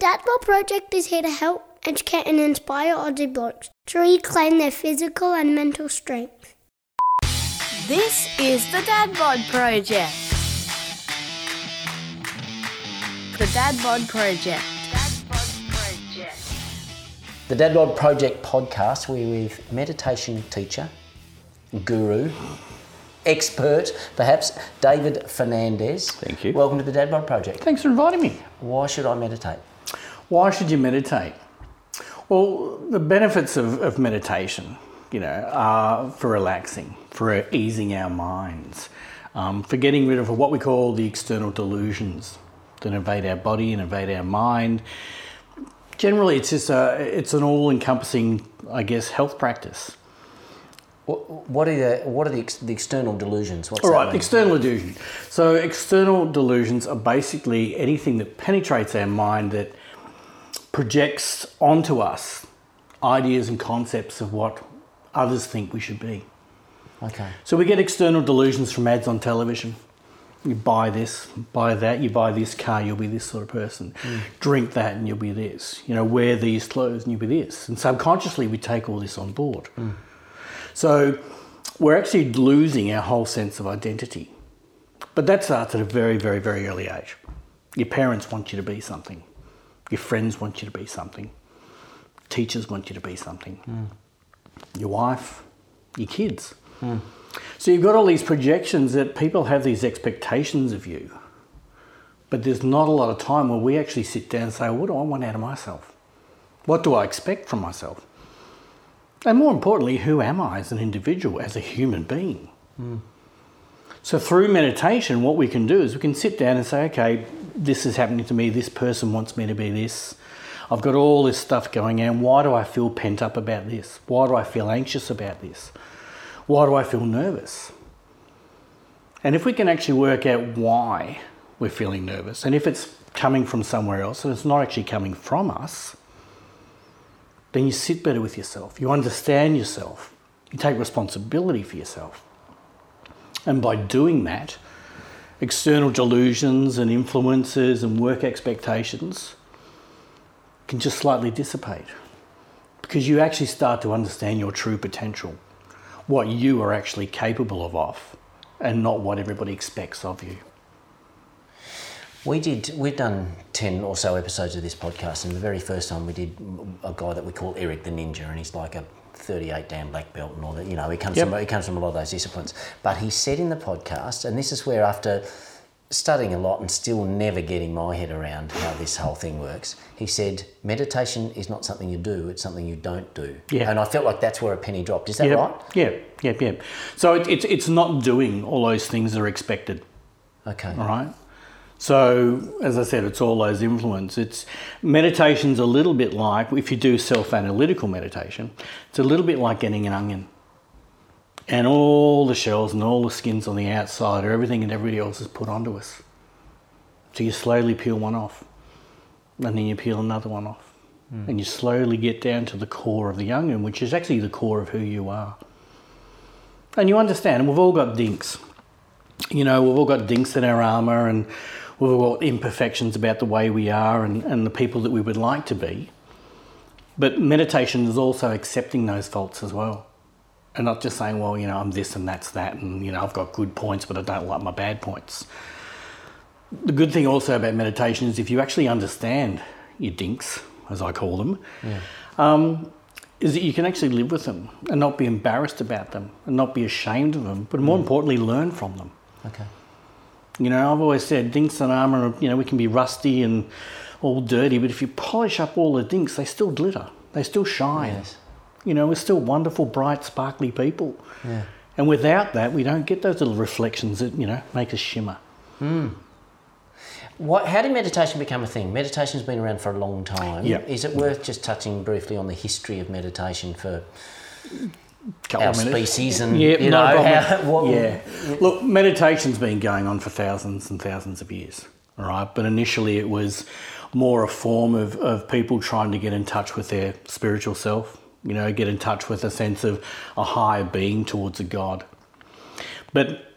Dad Bod Project is here to help, educate, and inspire Aussie blokes to reclaim their physical and mental strength. This is the Dad Bod Project. The Dad Bod Project. The Dad Bod Project podcast, we're with meditation teacher, guru, expert, perhaps, David Fernandez. Thank you. Welcome to the Dad Bod Project. Thanks for inviting me. Why should I meditate? Why should you meditate? Well, the benefits of, of meditation, you know, are for relaxing, for easing our minds, um, for getting rid of what we call the external delusions that invade our body and invade our mind. Generally, it's just a, it's an all-encompassing, I guess, health practice. What, what are the what are the, ex- the external delusions? What's All right, external delusion. So, external delusions are basically anything that penetrates our mind that projects onto us ideas and concepts of what others think we should be. Okay. So, we get external delusions from ads on television. You buy this, buy that, you buy this car, you'll be this sort of person. Hmm. Drink that and you'll be this. You know, wear these clothes and you'll be this. And subconsciously, we take all this on board. Hmm. So we're actually losing our whole sense of identity. But that starts at a very, very, very early age. Your parents want you to be something. Your friends want you to be something. Teachers want you to be something. Your wife, your kids. So you've got all these projections that people have these expectations of you. But there's not a lot of time where we actually sit down and say, what do I want out of myself? What do I expect from myself? And more importantly, who am I as an individual, as a human being? So through meditation, what we can do is we can sit down and say, okay, this is happening to me. This person wants me to be this. I've got all this stuff going on. Why do I feel pent up about this? Why do I feel anxious about this? Why do I feel nervous? And if we can actually work out why we're feeling nervous, and if it's coming from somewhere else and it's not actually coming from us, then you sit better with yourself. You understand yourself. You take responsibility for yourself. And by doing that, external delusions and influences and work expectations can just slightly dissipate because you actually start to understand your true potential, what you are actually capable of, of and not what everybody expects of you. We did. We've done ten or so episodes of this podcast, and the very first time we did a guy that we call Eric the Ninja, and he's like a thirty-eight Dan black belt and all that. You know, he comes Yep. from he comes from a lot of those disciplines. But he said in the podcast, and this is where after studying a lot and still never getting my head around how this whole thing works, he said meditation is not something you do; it's something you don't do. Yeah. And I felt like that's where a penny dropped. Is that Yep. right? Yeah, yeah, yeah. So it, it's, it's not doing all those things that are expected. Okay. All right. So, as I said, it's all those influence. It's meditation's a little bit like if you do self-analytical meditation. It's a little bit like getting an onion, and all the shells and all the skins on the outside are everything and everybody else is put onto us. So you slowly peel one off, and then you peel another one off, hmm. and you slowly get down to the core of the onion, which is actually the core of who you are. And you understand, and we've all got dinks you know, we've all got dinks in our armour and we've all got imperfections about the way we are and, and the people that we would like to be. But meditation is also accepting those faults as well. And not just saying, well, you know, I'm this and that's that, and, you know, I've got good points, but I don't like my bad points. The good thing also about meditation is if you actually understand your dinks, as I call them, um, is that you can actually live with them and not be embarrassed about them and not be ashamed of them, but more importantly, learn from them. Okay. You know, I've always said dinks and armour, you know, we can be rusty and all dirty, but if you polish up all the dinks, they still glitter. They still shine. Yes. You know, we're still wonderful, bright, sparkly people. Yeah. And without that, we don't get those little reflections that, you know, make us shimmer. Hmm. What, how did meditation become a thing? Meditation's been around for a long time. Yeah. Is it worth just touching briefly on the history of meditation for Couple our minutes. species and Yeah, you know how, what, yeah. Look, meditation's been going on for thousands and thousands of years, all right? But initially it was more a form of, of people trying to get in touch with their spiritual self, you know, get in touch with a sense of a higher being towards a God. But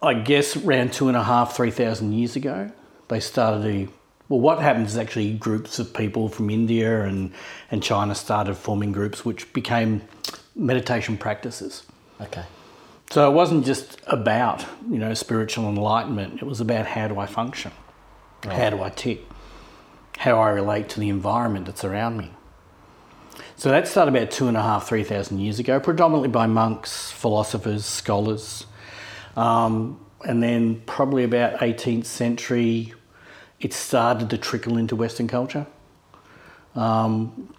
I guess around two and a half, three thousand years ago, they started to Well, what happens is actually groups of people from India and, and China started forming groups which became meditation practices. Okay. So it wasn't just about, you know, spiritual enlightenment. It was about how do I function? How do I tick? How do I relate to the environment that's around me? So that started about two and a half, three thousand years ago, predominantly by monks, philosophers, scholars. Um, and then probably about 18th century, it started to trickle into Western culture. Um,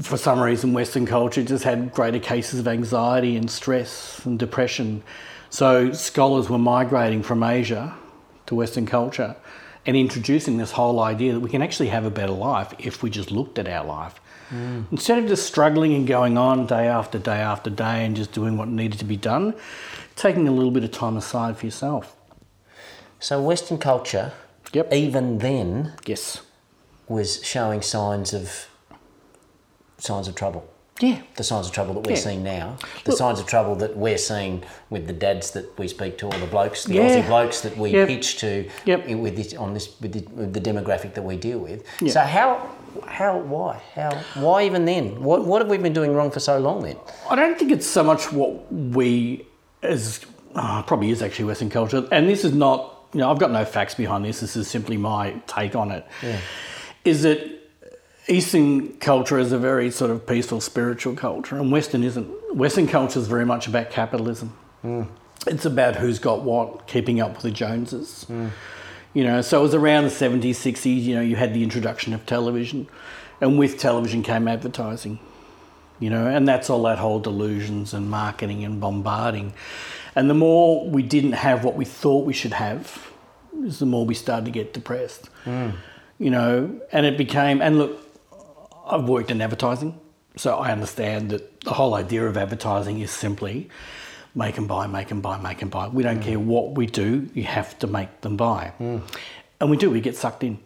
for some reason, Western culture just had greater cases of anxiety and stress and depression. So scholars were migrating from Asia to Western culture and introducing this whole idea that we can actually have a better life if we just looked at our life. Mm. Instead of just struggling and going on day after day after day and just doing what needed to be done, taking a little bit of time aside for yourself. So Western culture, Yep. even then, Yes. was showing signs of signs of trouble. Yeah. The signs of trouble that we're Yeah. seeing now, the Look- signs of trouble that we're seeing with the dads that we speak to, or the blokes, the Yeah. Aussie blokes that we Yep. pitch to, Yep. with this on this with the, with the demographic that we deal with. Yeah. So how how why how why even then? What what have we been doing wrong for so long then? I don't think it's so much what we as oh, probably is actually Western culture, and this is not. You know, I've got no facts behind this. This is simply my take on it. Is that Eastern culture is a very sort of peaceful, spiritual culture, and Western isn't. Western culture is very much about capitalism. Hmm. It's about who's got what, keeping up with the Joneses. Hmm. You know, so it was around the 70s, 60s, you know, you had the introduction of television, and with television came advertising you know, and that's all that whole delusions and marketing and bombarding. And the more we didn't have what we thought we should have, is the more we started to get depressed. Hmm. You know, and it became, and look, I've worked in advertising, so I understand that the whole idea of advertising is simply make and buy, make and buy, make and buy. We don't mm. care what we do, you have to make them buy. Mm. And we do, we get sucked in.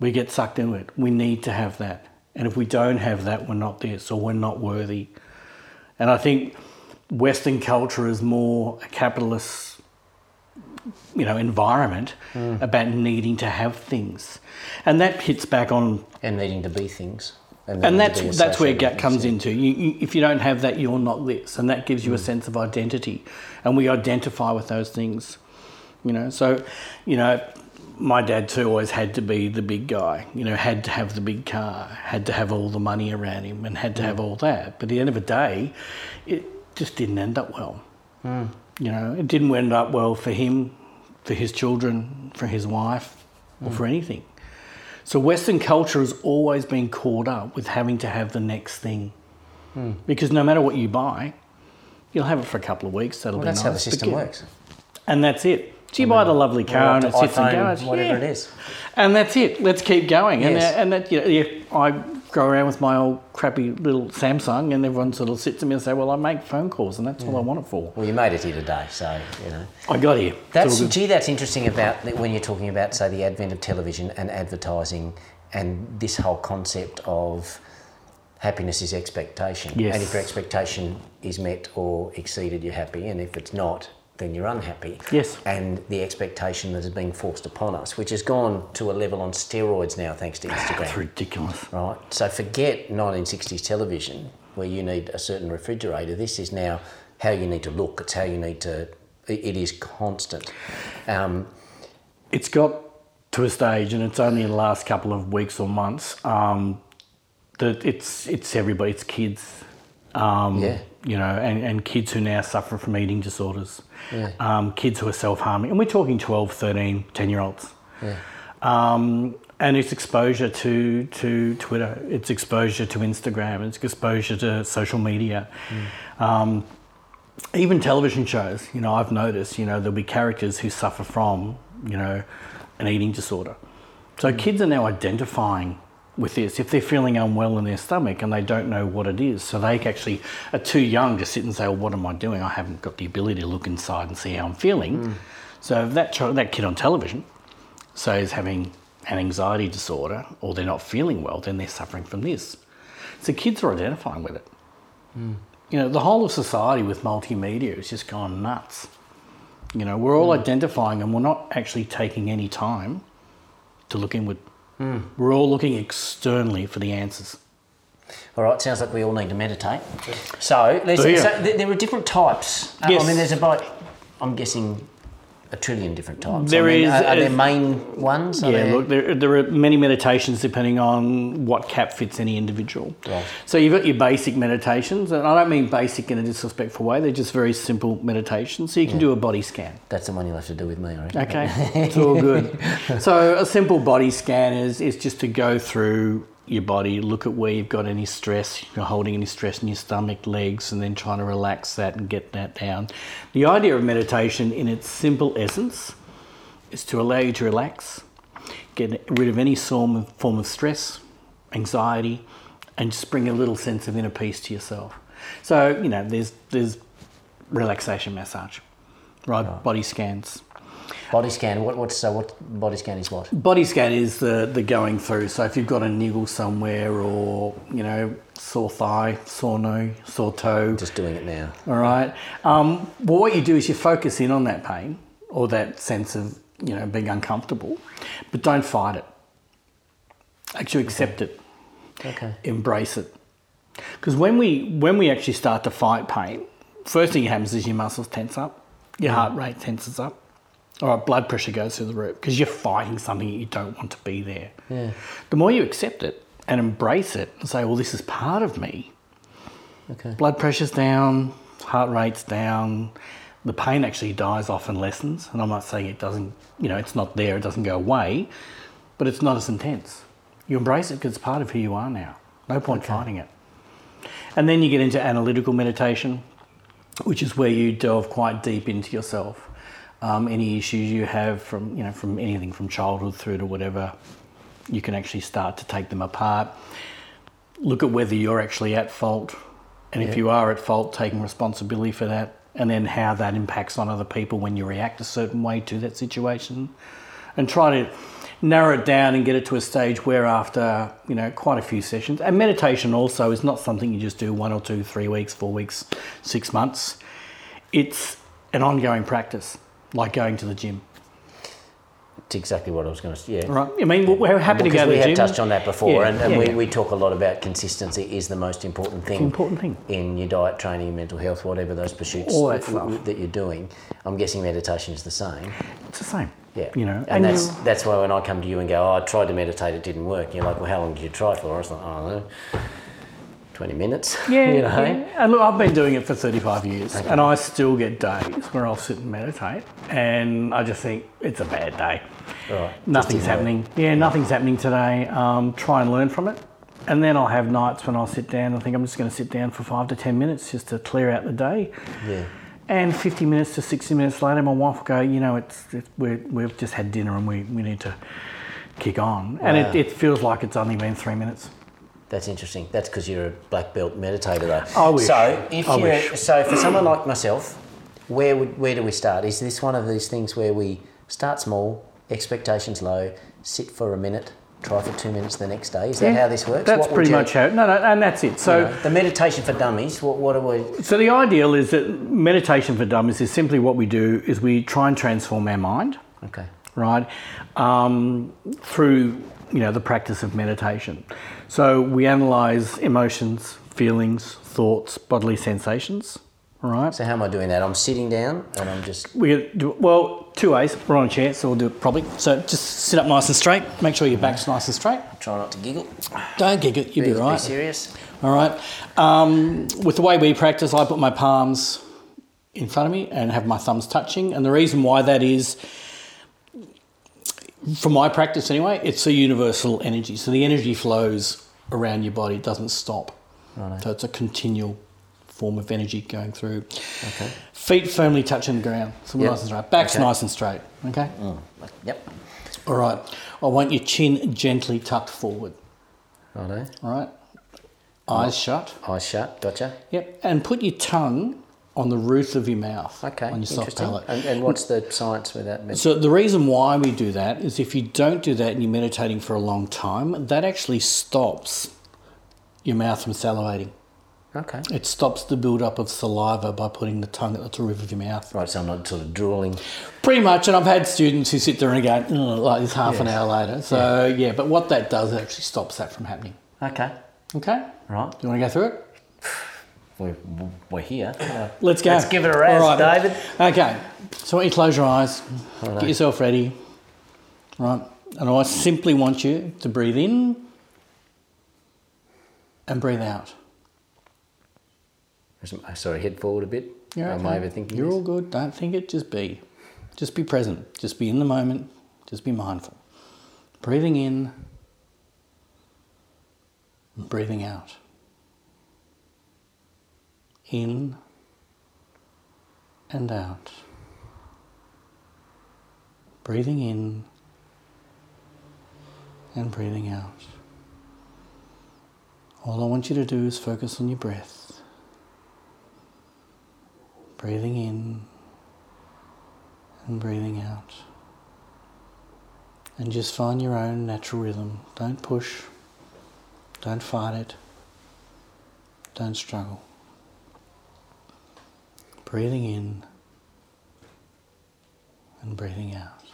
We get sucked into it. We need to have that. And if we don't have that, we're not there, so we're not worthy. And I think Western culture is more a capitalist, you know, environment hmm. about needing to have things. And that hits back on And needing to be things. needing and that's that's where GAT comes into. You, you, if you don't have that, you're not this, and that gives you a hmm. sense of identity, and we identify with those things. You know, so you know, my dad too always had to be the big guy. You know, had to have the big car, had to have all the money around him, and had to hmm. have all that. But at the end of the day, it just didn't end up well. You know, it didn't end up well for him, for his children, for his wife, or for anything. So Western culture has always been caught up with having to have the next thing, because no matter what you buy, you'll have it for a couple of weeks. That'll Well, be that's nice. how the system works. and that's it. So you buy the lovely car and it sits and iPhone, goes, whatever yeah. it is. and that's it. Let's keep going. And Yes. uh, and that you know, yeah, I go around with my old crappy little Samsung, and everyone sort of sits to me and say, "Well, I make phone calls, and that's all I want it for." Well, you made it here today, so you know. I got here. That's gee, that's interesting about when you're talking about say the advent of television and advertising and this whole concept of happiness is expectation. Yes. And if your expectation is met or exceeded, you're happy, and if it's not, then you're unhappy. Yes. And the expectation that is being forced upon us, which has gone to a level on steroids now, thanks to Instagram. It's ridiculous. right? So forget 1960s television where you need a certain refrigerator. This is now how you need to look. It's how you need to. It, it is constant. Um, it's got to a stage, and it's only in the last couple of weeks or months um, that it's it's everybody, it's kids, um, Yeah. you know, and, and kids who now suffer from eating disorders, Yeah. um, kids who are self harming, and we're talking 12, 13, 10 year olds. Yeah. Um, and it's exposure to, to Twitter, it's exposure to Instagram, it's exposure to social media. Um, even television shows, you know, I've noticed, you know, there'll be characters who suffer from, you know, an eating disorder. So kids are now identifying with this if they're feeling unwell in their stomach and they don't know what it is. So they actually are too young to sit and say, well, what am I doing? I haven't got the ability to look inside and see how I'm feeling. Mm. So if that, child, that kid on television says having an anxiety disorder or they're not feeling well, then they're suffering from this. So kids are identifying with it. Mm. You know, the whole of society with multimedia has just gone nuts. You know, we're all mm. identifying and we're not actually taking any time to look inward. We're all looking externally for the answers. All right, sounds like we all need to meditate. So, there's, Do you? so there are different types. Uh, Yes. I mean, there's about, I'm guessing, a trillion different types. There I mean, is, Are, are there main ones? Are Yeah, there- look, there, there are many meditations depending on what cap fits any individual. Right. So you've got your basic meditations, and I don't mean basic in a disrespectful way, they're just very simple meditations. So you can do a body scan. That's the one you'll have to do with me, I reckon. Okay, it's all good. So a simple body scan is, is just to go through your body, look at where you've got any stress, you're holding any stress in your stomach, legs, and then trying to relax that and get that down. The idea of meditation in its simple essence is to allow you to relax, get rid of any form of, form of stress, anxiety, and just bring a little sense of inner peace to yourself. So, you know, there's, there's relaxation massage, right? Body scans. Body scan. What, what's so? What body scan is what? Body scan is the, the going through. So if you've got a niggle somewhere or, you know, sore thigh, sore knee, sore toe, Just doing it now. all right. Um, well, what you do is you focus in on that pain or that sense of, you know, being uncomfortable, but don't fight it. Actually accept it, Okay. embrace it. Because when we, when we actually start to fight pain, first thing that happens is your muscles tense up, your heart rate tenses up, right, blood pressure goes through the roof because you're fighting something that you don't want to be there. Yeah. The more you accept it and embrace it and say, well, this is part of me, Okay. blood pressure's down, heart rate's down, the pain actually dies off and lessens. And I'm not saying it doesn't, you know, it's not there, it doesn't go away, but it's not as intense. You embrace it because it's part of who you are now. No point fighting it. And then you get into analytical meditation, which is where you delve quite deep into yourself. Um, any issues you have from, you know, from anything from childhood through to whatever, you can actually start to take them apart. Look at whether you're actually at fault, and if you are at fault, taking responsibility for that, and then how that impacts on other people when you react a certain way to that situation, and try to narrow it down and get it to a stage where after you know quite a few sessions and meditation also is not something you just do one or two three weeks four weeks six months. It's an ongoing practice like going to the gym It's exactly what I was going to. say. Yeah. right i mean we're happy to Because go to we the had gym touched on that before, Yeah, and, and yeah, we, yeah. we talk a lot about consistency is the most important thing. important thing. in your diet, training, mental health, whatever those pursuits that w- w- stuff. that you're doing. I'm guessing meditation is the same. it's the same Yeah. you know and, that's you- that's why when I come to you and go, oh, I tried to meditate, it didn't work. You're like, well, how long did you try for? I was like, I don't know, 20 minutes. Yeah, you know. yeah. and look, I've been doing it for 35 years, and I still get days where I'll sit and meditate, and I just think it's a bad day. Right. Nothing's happening. Yeah, nothing's happening today. Um, try and learn from it, and then I'll have nights when I'll sit down and think I'm just going to sit down for five to 10 minutes just to clear out the day. Yeah. And 50 minutes to 60 minutes later, my wife will go, you know, it's, it's we're, we've just had dinner and we, we need to kick on. And it, it feels like it's only been three minutes. That's interesting. That's because you're a black belt meditator, though. I wish. So, if I you wish. so for someone like myself, where would where do we start? Is this one of these things where we start small, expectations low, sit for a minute, try for two minutes the next day? Is that Yeah, how this works? That's What pretty you- much how. No, no, and that's it. So. you know, the meditation for dummies. What what are we? So the ideal is that meditation for dummies is simply what we do is we try and transform our mind, Okay. right, um, through you know the practice of meditation. So we analyze emotions, feelings, thoughts, bodily sensations, Right. So how am I doing that? I'm sitting down and I'm just We do well two ways. We're on a chair, so we'll do it properly. So just sit up nice and straight. Make sure your back's nice and straight. Try not to giggle. Don't giggle. You'll be, Be, right. be serious. All right. Um, with the way we practice, I put my palms in front of me and have my thumbs touching. And the reason why that is, from my practice anyway, it's a universal energy. So the energy flows around your body, it doesn't stop. So it's a continual form of energy going through. Okay. Feet firmly touching the ground. So we're Yep. nice and straight. Back's Okay. nice and straight. Okay. Mm. Yep. All right. I want your chin gently tucked forward. Righto. All right. Eyes shut. Eyes shut. Gotcha. Yep, and put your tongue on the roof of your mouth. Okay. On your soft palate. And, and what's the science with that? So the reason why we do that is if you don't do that and you're meditating for a long time, that actually stops your mouth from salivating. Okay. It stops the build-up of saliva by putting the tongue at the roof of your mouth. Right, so I'm not sort of drooling. Pretty much, and I've had students who sit there and go, like this half an hour later. So yeah. but what that does, it actually stops that from happening. Okay. Okay, Right. do you want to go through it? We're, we're here. Uh, Let's go. Let's give it a rest, right. David. Okay, so I want you to close your eyes, get yourself ready, right? And I simply want you to breathe in and breathe out. Sorry, head forward a bit. You're Am okay. I overthinking You're this? all good. Don't think it. Just be. Just be present. Just be in the moment. Just be mindful. Breathing in. and Breathing out. In and out. Breathing in and breathing out. All I want you to do is focus on your breath breathing in and breathing out. And just find your own natural rhythm. Don't push, don't fight it, don't struggle. Breathing in and breathing out.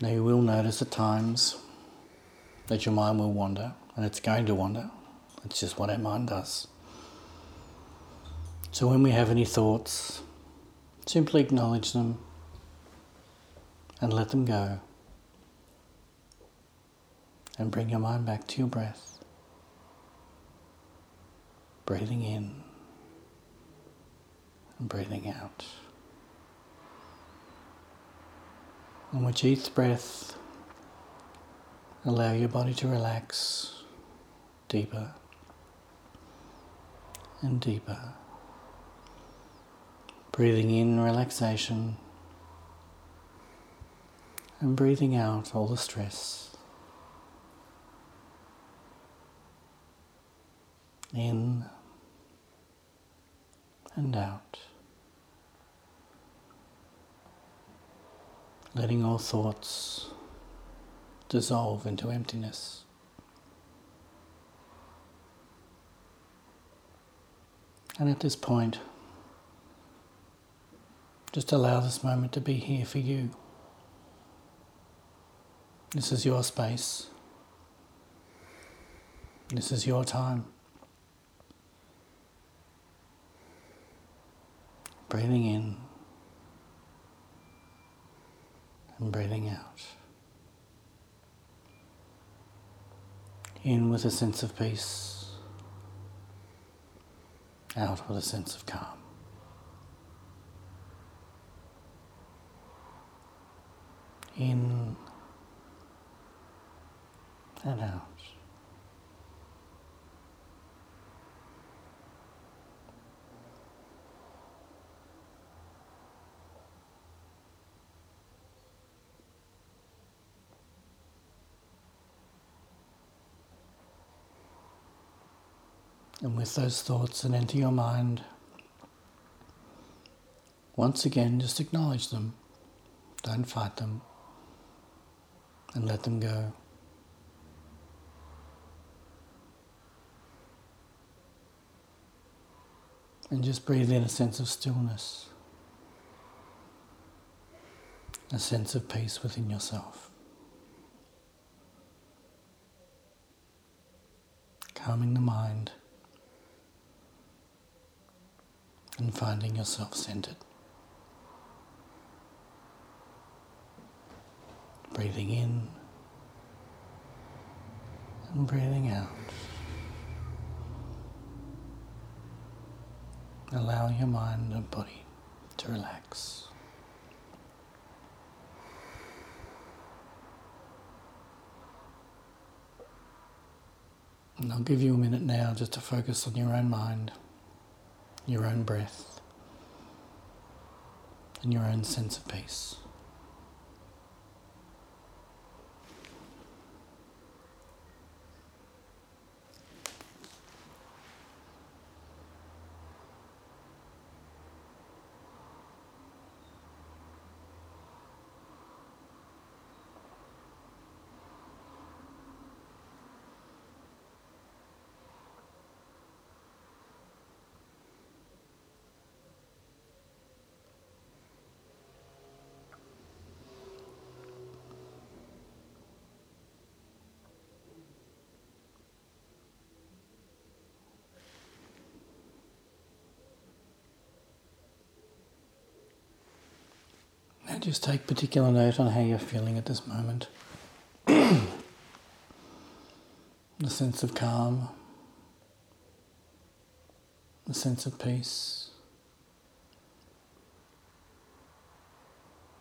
Now you will notice at times that your mind will wander, and it's going to wander. It's just what our mind does. So when we have any thoughts, simply acknowledge them and let them go. And bring your mind back to your breath. Breathing in and breathing out. And with each breath, allow your body to relax deeper and deeper. Breathing in relaxation and breathing out all the stress. In and out. Letting all thoughts dissolve into emptiness. And at this point, just allow this moment to be here for you. This is your space. This is your time. Breathing in and breathing out. In with a sense of peace, out with a sense of calm. in and out. And with those thoughts that enter your mind, once again, just acknowledge them. Don't fight them and let them go. And just breathe in a sense of stillness, a sense of peace within yourself. Calming the mind and finding yourself centered. Breathing in and breathing out. Allowing your mind and body to relax. And I'll give you a minute now just to focus on your own mind, your own breath, and your own sense of peace. Just take particular note on how you're feeling at this moment. the sense of calm, the sense of peace.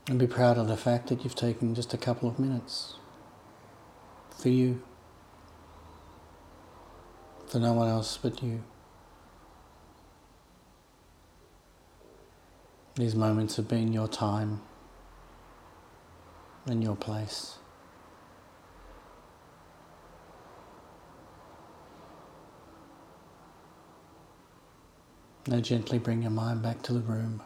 And be proud of the fact that you've taken just a couple of minutes for you, for no one else but you. These moments have been your time and your place. Now gently bring your mind back to the room.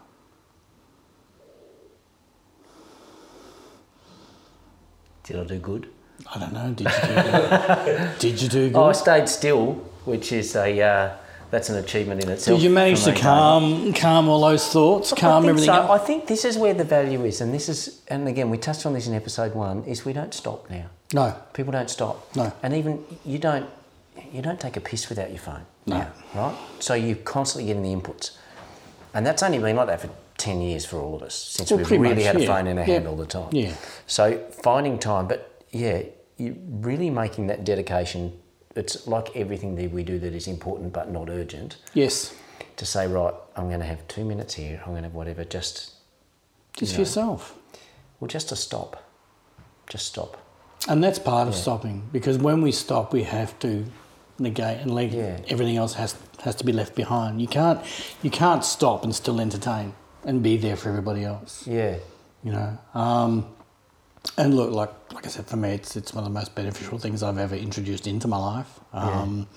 Did I do good? I don't know, did you do good? did you do good? Oh, I stayed still, which is a uh, that's an achievement in itself. did you manage to calm calm all those thoughts, calm I think everything so. else? I think this is where the value is, and this is, and again, we touched on this in episode one. Is we don't stop now. No. People don't stop. No. And even you don't you don't take a piss without your phone. No. now, right? So you're constantly getting the inputs. And that's only been like that for ten years for all of us, since Well, we've really much, had a yeah. phone in our Yeah. hand all the time. Yeah. So finding time, but yeah, you're really making that dedication it's like everything that we do that is important but not urgent. Yes. To say, right, I'm gonna have two minutes here, I'm gonna have whatever, just Just for know. yourself. well just to stop. Just stop. And that's part of stopping because when we stop, we have to negate and leave. Yeah. Everything else has has to be left behind. You can't you can't stop and still entertain and be there for everybody else. Yeah. You know. Um, and look, like like I said, for me, it's it's one of the most beneficial things I've ever introduced into my life. Um,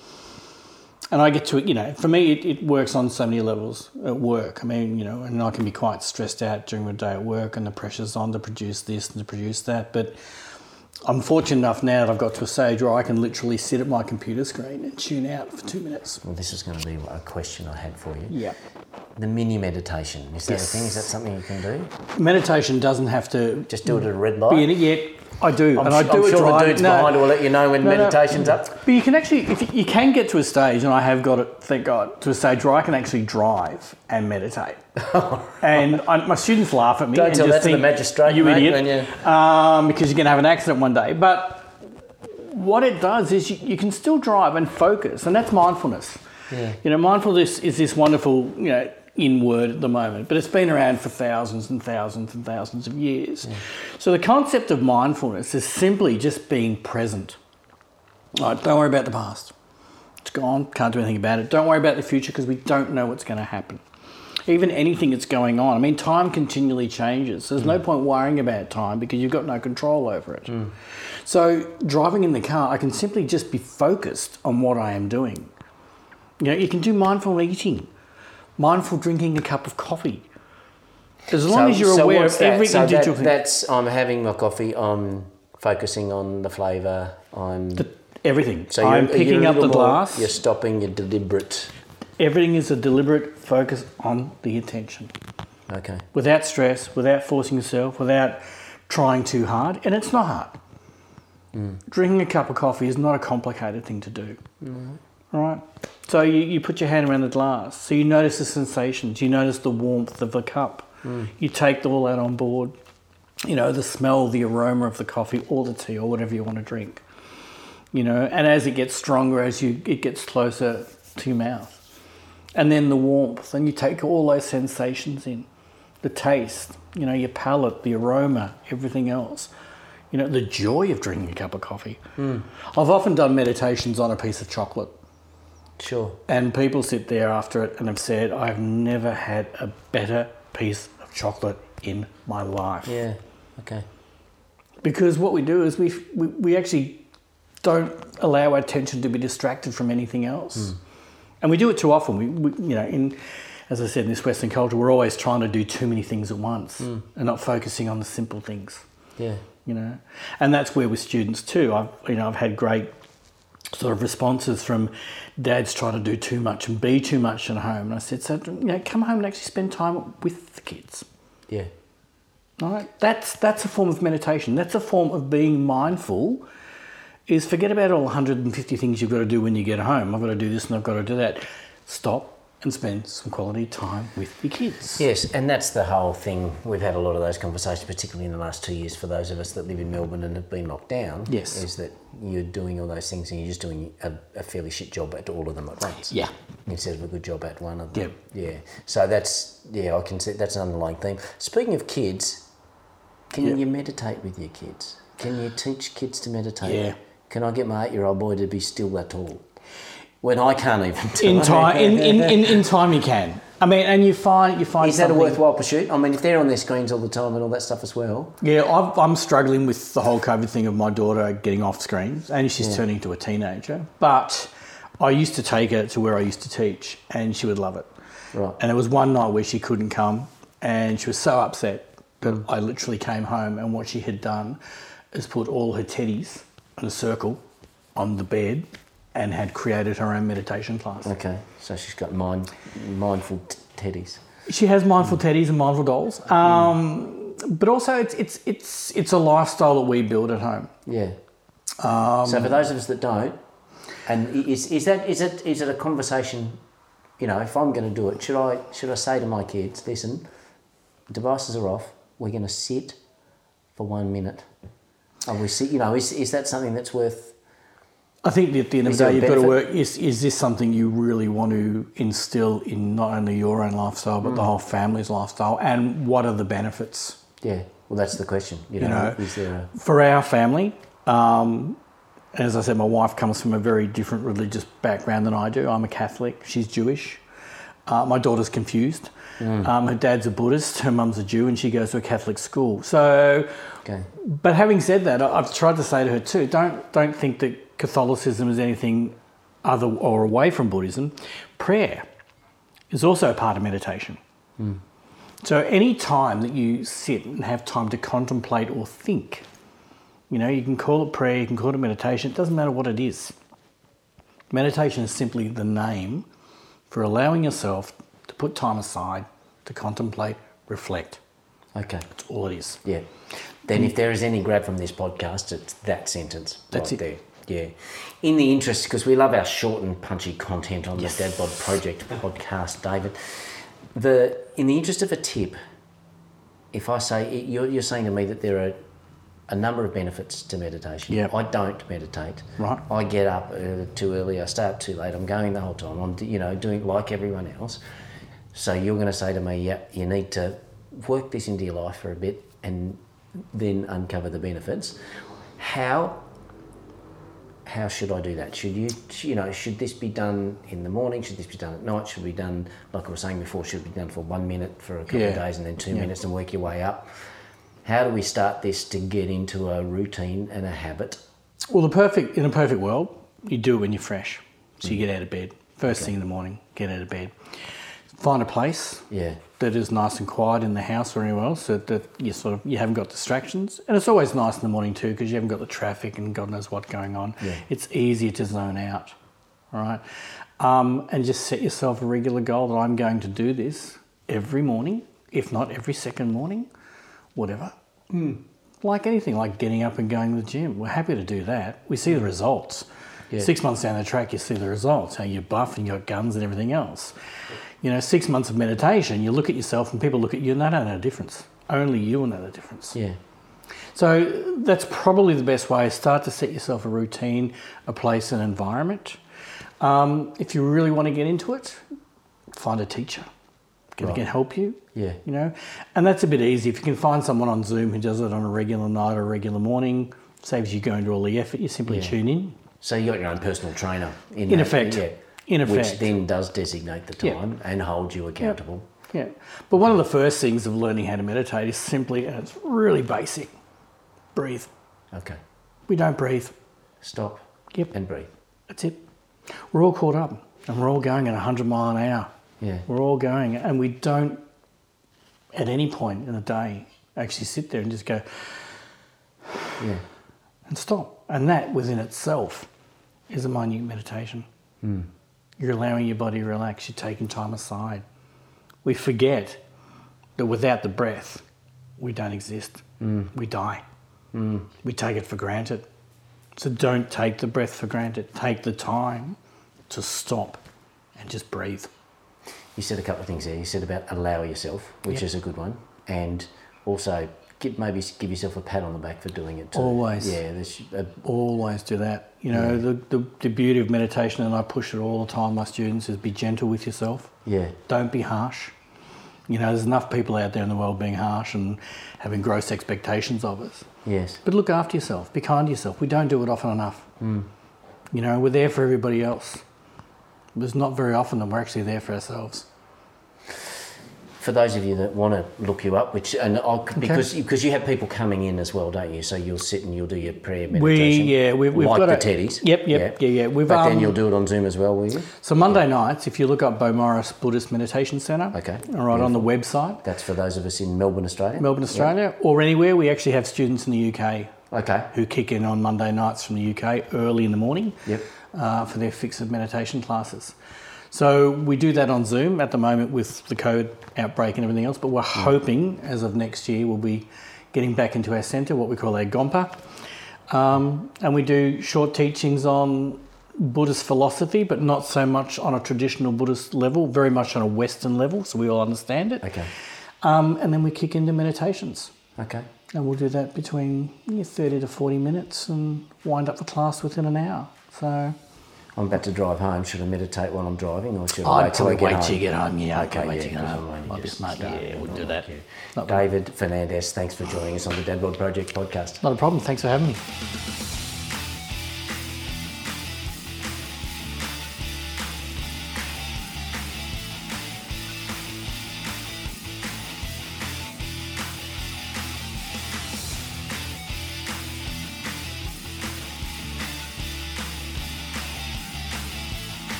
And I get to, you know, for me, it, it works on so many levels at work. I mean, you know, and I can be quite stressed out during the day at work and the pressure's on to produce this and to produce that. But I'm fortunate enough now that I've got to a stage where I can literally sit at my computer screen and tune out for two minutes. Well, this is going to be a question I had for you. Yeah. The mini meditation is that Yes. a thing? Is that something you can do? Meditation doesn't have to Just do it at a red light. be in it yet. I do, I'm, and I do I'm it sure the driving. dudes No. behind will let you know when No, no. meditation's up. But you can actually, if you, you can get to a stage, and I have got it, thank God, to a stage where I can actually drive and meditate. And I, my students laugh at me. Don't tell that to the magistrate, you mate, idiot, you- um, because you're going to have an accident one day. But what it does is you, you can still drive and focus, and that's mindfulness. Yeah. You know, mindfulness is this wonderful, you know, in word at the moment, but it's been around for thousands and thousands and thousands of years. So the concept of mindfulness is simply just being present. Right, don't worry about the past. It's gone, can't do anything about it. Don't worry about the future because we don't know what's going to happen. Even anything that's going on. I mean, time continually changes. There's no mm. point worrying about time because you've got no control over it. Mm. So, driving in the car, I can simply just be focused on what I am doing. You know, you can do mindful eating, mindful drinking a cup of coffee. As long as you're so aware of that? every so individual that, thing. That's I'm having my coffee. I'm focusing on the flavour. I'm The- everything. so you're, I'm picking up the more- glass. You're stopping. You're deliberate. Everything is a deliberate focus on the attention. Okay. without stress, without forcing yourself, without trying too hard. And it's not hard. Mm. Drinking a cup of coffee is not a complicated thing to do. Mm-hmm. All right? So you, you put your hand around the glass. So you notice the sensations, you notice the warmth of the cup. Mm. You take all that on board. You know, the smell, the aroma of the coffee or the tea or whatever you want to drink. You know, and as it gets stronger, as you it gets closer to your mouth. And then the warmth, and you take all those sensations in the taste, you know, your palate, the aroma, everything else. You know, the joy of drinking a cup of coffee. Hmm. I've often done meditations on a piece of chocolate, Sure. and people sit there after it and have said, I've never had a better piece of chocolate in my life. Yeah. Okay. Because what we do is we, we, we actually don't allow our attention to be distracted from anything else. Hmm. And we do it too often. We, we, you know, in, as I said, in this Western culture, we're always trying to do too many things at once hmm. and not focusing on the simple things, Yeah. you know. And that's where with students too, I've, you know, I've had great sort of responses from dads trying to do too much and be too much at home. And I said, so, you know, come home and actually spend time with the kids. Yeah. All right, that's that's a form of meditation. That's a form of being mindful. Is forget about all 150 things you've got to do when you get home. I've got to do this and I've got to do that. Stop, and spend some quality time with your kids. Yes, and that's the whole thing. We've had a lot of those conversations, particularly in the last two years, for those of us that live in Melbourne and have been locked down. Yes. Is that you're doing all those things and you're just doing a, a fairly shit job at all of them at once. Yeah. Instead of a good job at one of them. Yep. Yeah. So that's, yeah, I can see that's an underlying theme. Speaking of kids, can Yep. you meditate with your kids? Can you teach kids to meditate? Yeah. Can I get my eight year old boy to be still that tall? When I can't even do In time, in, in, in, in time, you can. I mean, and you find you find Is that a worthwhile pursuit? I mean, if they're on their screens all the time and all that stuff as well. Yeah, I've, I'm struggling with the whole COVID thing of my daughter getting off screens, and she's turning into a teenager. But I used to take her to where I used to teach, and she would love it. Right. And there was one night where she couldn't come, and she was so upset that mm. I literally came home, and what she had done is put all her teddies in a circle on the bed, and had created her own meditation class. Okay, so she's got mind, mindful t- teddies. She has mindful teddies and mindful dolls, um, but also it's it's it's it's a lifestyle that we build at home. Yeah. Um, so for those of us that don't, and is, is that is it is it a conversation? You know, if I'm going to do it, should I should I say to my kids, listen, devices are off. We're going to sit for one minute. We sit? You know, is is that something that's worth? I think at the end of the day, you've got to work. Is is this something you really want to instill in not only your own lifestyle but the whole family's lifestyle? And what are the benefits? Yeah. Well, that's the question. You know, know, is there a For our family, um, as I said, my wife comes from a very different religious background than I do. I'm a Catholic. She's Jewish. Uh, my daughter's confused. Um, her dad's a Buddhist. Her mum's a Jew, and she goes to a Catholic school. So, okay? but having said that, I've tried to say to her too: don't don't think that Catholicism is anything other or away from Buddhism. Prayer is also a part of meditation. So any time that you sit and have time to contemplate or think, you know, you can call it prayer, you can call it meditation. It doesn't matter what it is. Meditation is simply the name for allowing yourself to put time aside to contemplate, reflect. Okay. That's all it is. Yeah. Then, if there is any grab from this podcast, it's that sentence That's right it. there. Yeah. In the interest, because we love our short and punchy content on the Dad Bod Project podcast, David. The in the interest of a tip, if I say you're, you're saying to me that there are a number of benefits to meditation. Yeah. I don't meditate. Right. I get up too early. I stay up too late. I'm going the whole time. I'm you know doing like everyone else. So you're going to say to me, yeah, you need to work this into your life for a bit and then uncover the benefits. How how should I do that? Should you you know should this be done in the morning? Should this be done at night? Should it be done like I was saying before? Should it be done for one minute for a couple of days and then two Yeah. minutes and work your way up? How do we start this to get into a routine and a habit? Well, the perfect in a perfect world, you do it when you're fresh. So you mm. get out of bed first thing in the morning. Get out of bed. Find a place Yeah. that is nice and quiet in the house or anywhere else, so that you sort of you haven't got distractions. And it's always nice in the morning too because you haven't got the traffic and God knows what going on. Yeah. It's easier to zone out. All right, um, and just set yourself a regular goal that I'm going to do this every morning, if not every second morning, whatever. Like anything, like getting up and going to the gym. We're happy to do that. We see the results. Yeah. Six months down the track, you see the results. How you're buff and you got guns and everything else. You know, six months of meditation, you look at yourself and people look at you and they don't know the difference. Only you will know the difference. Yeah. So that's probably the best way. Start to set yourself a routine, a place, an environment. Um, if you really want to get into it, find a teacher. Can, Right. can help you. Yeah. You know, and that's a bit easy. If you can find someone on Zoom who does it on a regular night or a regular morning, saves you going to all the effort. You simply Yeah. tune in. So you got your own personal trainer in, In that, effect. yeah, In which then does designate the Yeah. time and hold you accountable. Yeah. But one of the first things of learning how to meditate is simply, and it's really basic, breathe. Okay, We don't breathe. stop. Yep. and breathe. That's it. We're all caught up and we're all going at 100 mile an hour. Yeah. We're all going and we don't, at any point in the day, actually sit there and just go Yeah, and stop. And that within itself is a minute meditation. Hmm. You're allowing your body to relax, you're taking time aside. We forget that without the breath, we don't exist. Mm. We die. Mm. We take it for granted. So don't take the breath for granted. Take the time to stop and just breathe. you said a couple of things there. You said about allow yourself, which Yep. is a good one, and also give, maybe give yourself a pat on the back for doing it too. Always. Yeah, there's a, Always do that. You know, the, the, the beauty of meditation, and I push it all the time, my students, is be gentle with yourself. yeah, Don't be harsh. You know, there's enough people out there in the world being harsh and having gross expectations of us. yes, But look after yourself. Be kind to yourself. We don't do it often enough. Hmm. You know, we're there for everybody else. There's not very often that we're actually there for ourselves. For those of you that want to look you up, which and I'll, because because you have people coming in as well, don't you? So you'll sit and you'll do your prayer meditation. We yeah, we've, we've like got the a, teddies. Yep, yep, yeah, yeah. We've but then um, you'll do it on Zoom as well, will you? So Monday nights, if you look up Bo Morris Buddhist Meditation Centre, Okay, all right, on the website, That's for those of us in Melbourne, Australia. Melbourne, Australia, or anywhere, we actually have students in the UK Okay. who kick in on Monday nights from the UK early in the morning Yep. uh, for their fixed meditation classes. So we do that on Zoom at the moment with the COVID outbreak and everything else, but we're hoping as of next year we'll be getting back into our centre, what we call our Gompa. Um, and we do short teachings on Buddhist philosophy, but not so much on a traditional Buddhist level, very much on a Western level, so we all understand it. Okay. Um, and then we kick into meditations. Okay. And we'll do that between yeah, 30 to 40 minutes and wind up the class within an hour. So I'm about to drive home. Should I meditate while I'm driving, or should I I'd wait till I get wait home? till you get home. Yeah, Okay, okay, wait yeah, till you get home. Might be smart. Yeah, we'll do that. David Fernandez, thanks for joining us on the Dad Bod Project podcast. not a problem. Thanks for having me.